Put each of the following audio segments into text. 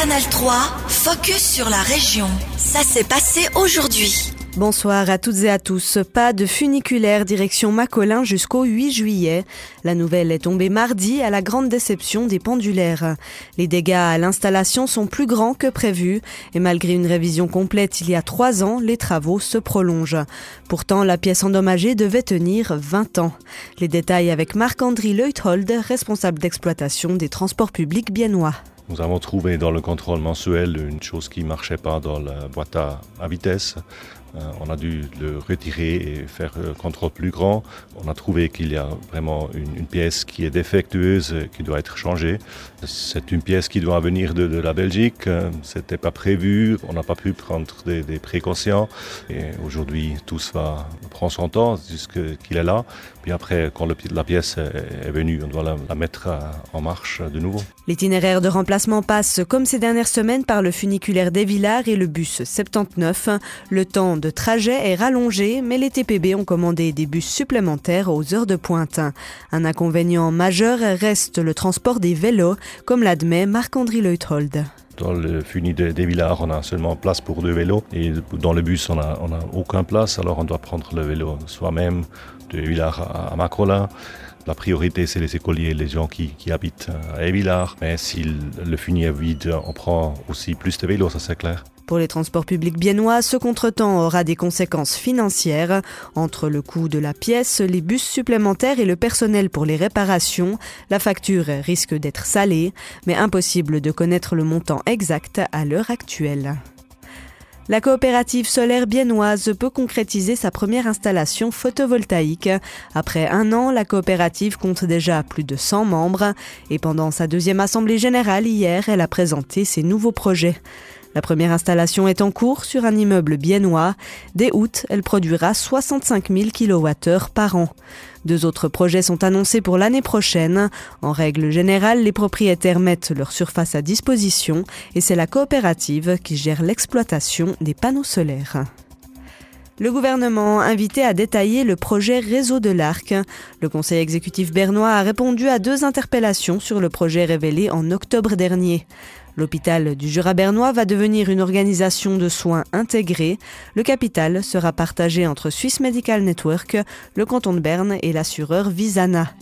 Canal 3, focus sur la région. Ça s'est passé aujourd'hui. Bonsoir à toutes et à tous. Pas de funiculaire direction Macolin jusqu'au 8 juillet. La nouvelle est tombée mardi à la grande déception des pendulaires. Les dégâts à l'installation sont plus grands que prévu et malgré une révision complète il y a trois ans, les travaux se prolongent. Pourtant, la pièce endommagée devait tenir 20 ans. Les détails avec Marc-André Leuthold, responsable d'exploitation des transports publics biennois. Nous avons trouvé dans le contrôle mensuel une chose qui ne marchait pas dans la boîte à, à vitesse. Euh, on a dû le retirer et faire un contrôle plus grand. On a trouvé qu'il y a vraiment une, pièce qui est défectueuse, qui doit être changée. C'est une pièce qui doit venir de, la Belgique. Euh, C'était pas prévu. On n'a pas pu prendre des, précautions. Et aujourd'hui, tout va prend son temps jusqu'il est là. Puis après, quand la pièce est, venue, on doit la, la mettre en marche de nouveau. L'itinéraire de remplacement passe, comme ces dernières semaines, par le funiculaire des Villars et le bus 79. Le temps de trajet est rallongé, mais les TPB ont commandé des bus supplémentaires aux heures de pointe. Un inconvénient majeur reste le transport des vélos, comme l'admet Marc-André Leuthold. Dans le funi de, des on a seulement place pour deux vélos et dans le bus, on n'a on a aucun place, alors on doit prendre le vélo soi-même de Villars à, à Macrolin. La priorité, c'est les écoliers, les gens qui, habitent à Évillard. Mais si le funi est vide, on prend aussi plus de vélos, ça c'est clair. Pour les transports publics biennois, ce contretemps aura des conséquences financières. Entre le coût de la pièce, les bus supplémentaires et le personnel pour les réparations, la facture risque d'être salée, mais impossible de connaître le montant exact à l'heure actuelle. La coopérative solaire biennoise peut concrétiser sa première installation photovoltaïque. Après un an, la coopérative compte déjà plus de 100 membres et pendant sa deuxième assemblée générale hier, elle a présenté ses nouveaux projets. La première installation est en cours sur un immeuble biennois. Dès août, elle produira 65 000 kWh par an. Deux autres projets sont annoncés pour l'année prochaine. En règle générale, les propriétaires mettent leur surface à disposition et c'est la coopérative qui gère l'exploitation des panneaux solaires. Le gouvernement invité à détailler le projet Réseau de l'Arc. Le conseil exécutif bernois a répondu à deux interpellations sur le projet révélé en octobre dernier. L'hôpital du Jura bernois va devenir une organisation de soins intégrée. Le capital sera partagé entre Swiss Medical Network, le canton de Berne et l'assureur Visana.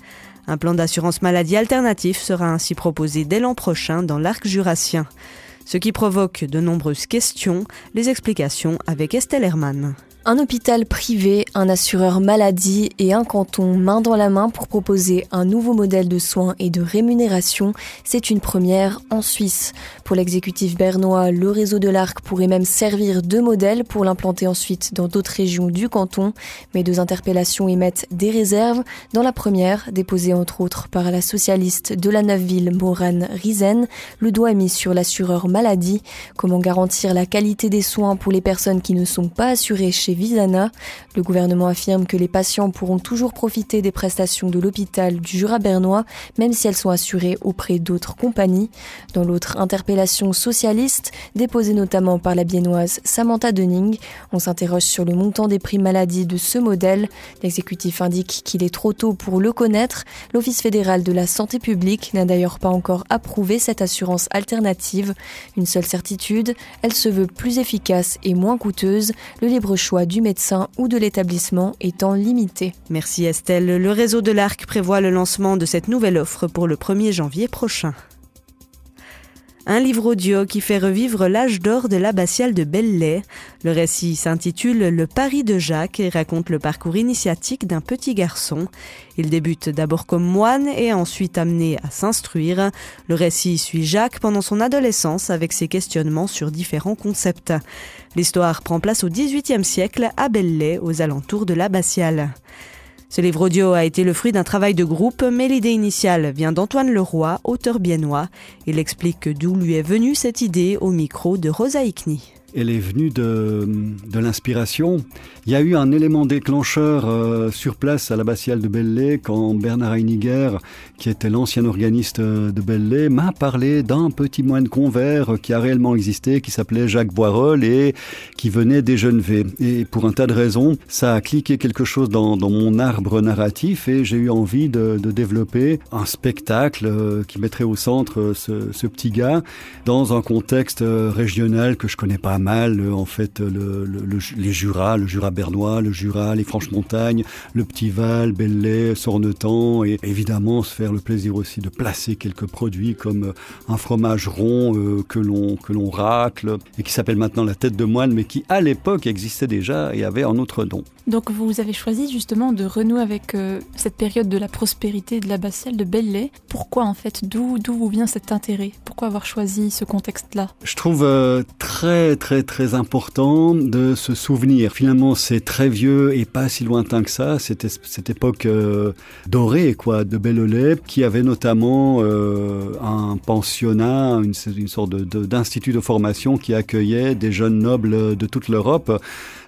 Un plan d'assurance maladie alternatif sera ainsi proposé dès l'an prochain dans l'arc jurassien. Ce qui provoque de nombreuses questions, les explications avec Estelle Hermann. Un hôpital privé, un assureur maladie et un canton main dans la main pour proposer un nouveau modèle de soins et de rémunération, c'est une première en Suisse. Pour l'exécutif bernois, le réseau de l'Arc pourrait même servir de modèle pour l'implanter ensuite dans d'autres régions du canton, mais deux interpellations émettent des réserves. Dans la première, déposée entre autres par la socialiste de la Neuville, Morane Rizen, le doigt est mis sur l'assureur maladie. Comment garantir la qualité des soins pour les personnes qui ne sont pas assurées chez Visana. Le gouvernement affirme que les patients pourront toujours profiter des prestations de l'hôpital du Jura bernois, même si elles sont assurées auprès d'autres compagnies. Dans l'autre interpellation socialiste, déposée notamment par la biennoise Samantha Denning, on s'interroge sur le montant des prix maladie de ce modèle. L'exécutif indique qu'il est trop tôt pour le connaître. L'Office fédéral de la santé publique n'a d'ailleurs pas encore approuvé cette assurance alternative. Une seule certitude, elle se veut plus efficace et moins coûteuse. Le libre choix du médecin ou de l'établissement étant limité. Merci Estelle. Le réseau de l'Arc prévoit le lancement de cette nouvelle offre pour le 1er janvier prochain. Un livre audio qui fait revivre l'âge d'or de l'abbatiale de Belley. Le récit s'intitule Le Paris de Jacques et raconte le parcours initiatique d'un petit garçon. Il débute d'abord comme moine et ensuite amené à s'instruire. Le récit suit Jacques pendant son adolescence avec ses questionnements sur différents concepts. L'histoire prend place au XVIIIe siècle à Belley, aux alentours de l'abbatiale. Ce livre audio a été le fruit d'un travail de groupe, mais l'idée initiale vient d'Antoine Leroy, auteur biennois. Il explique d'où lui est venue cette idée au micro de Rosa Ikni. Elle est venue de, de l'inspiration. Il y a eu un élément déclencheur euh, sur place à l'abbatiale de Belley quand Bernard Heiniger, qui était l'ancien organiste de Belley, m'a parlé d'un petit moine convert qui a réellement existé, qui s'appelait Jacques Boirol et qui venait des Genevais. Et pour un tas de raisons, ça a cliqué quelque chose dans, dans mon arbre narratif et j'ai eu envie de, de, développer un spectacle euh, qui mettrait au centre euh, ce, ce, petit gars dans un contexte régional que je connais pas mal, en fait, le, le, les Jura, le Jura Bernois, le Jura, les Franches-Montagnes, le Petit Val, Belley, Sornetan, et évidemment se faire le plaisir aussi de placer quelques produits comme euh, un fromage rond euh, que l'on que l'on racle et qui s'appelle maintenant la tête de moine, mais qui à l'époque existait déjà et avait un autre nom. Donc vous avez choisi justement de renouer avec euh, cette période de la prospérité de l'abbatiale de Belley. Pourquoi en fait D'où d'où vous vient cet intérêt? Pourquoi avoir choisi ce contexte-là? Je trouve euh, très très très important de se souvenir. Finalement, c'est très vieux et pas si lointain que ça. C'était cette époque euh, dorée quoi de Belley qui avait notamment euh, un pensionnat, une, sorte d'institut de formation qui accueillait des jeunes nobles de toute l'Europe.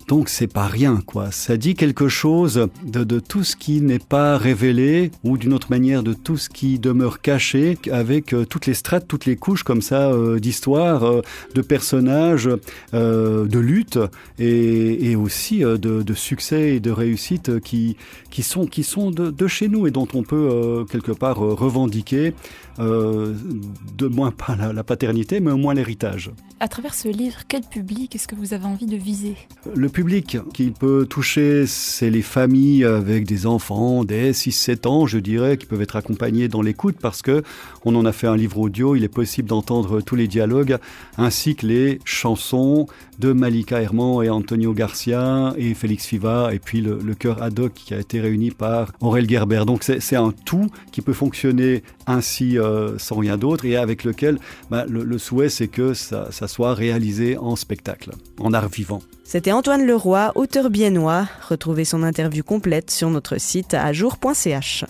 Donc c'est pas rien, quoi. Ça dit quelque chose de, de tout ce qui n'est pas révélé ou d'une autre manière de tout ce qui demeure caché avec euh, toutes les strates, toutes les couches comme ça euh, d'histoire, euh, de personnages, de lutte et, et aussi de, de, succès et de réussite qui, qui sont, qui sont de, de chez nous et dont on peut quelque part revendiquer de moins pas la, la paternité mais au moins l'héritage. À travers ce livre, quel public est-ce que vous avez envie de viser? Le public qui peut toucher, c'est les familles avec des enfants dès 6-7 ans, je dirais, qui peuvent être accompagnés dans l'écoute parce que on en a fait un livre audio, il est possible d'entendre tous les dialogues ainsi que les chansons de Malika Herman et Antonio Garcia et Félix Fiva et puis le, le chœur ad hoc qui a été réuni par Aurel Gerber. Donc c'est un tout qui peut fonctionner ainsi euh, sans rien d'autre et avec lequel bah, le, souhait c'est que ça soit réalisé en spectacle, en art vivant. C'était Antoine Leroy, auteur biennois. Retrouvez son interview complète sur notre site à jour.ch.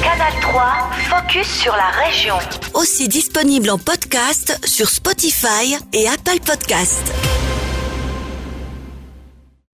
Canal 3, focus sur la région. Aussi disponible en podcast sur Spotify et Apple Podcast.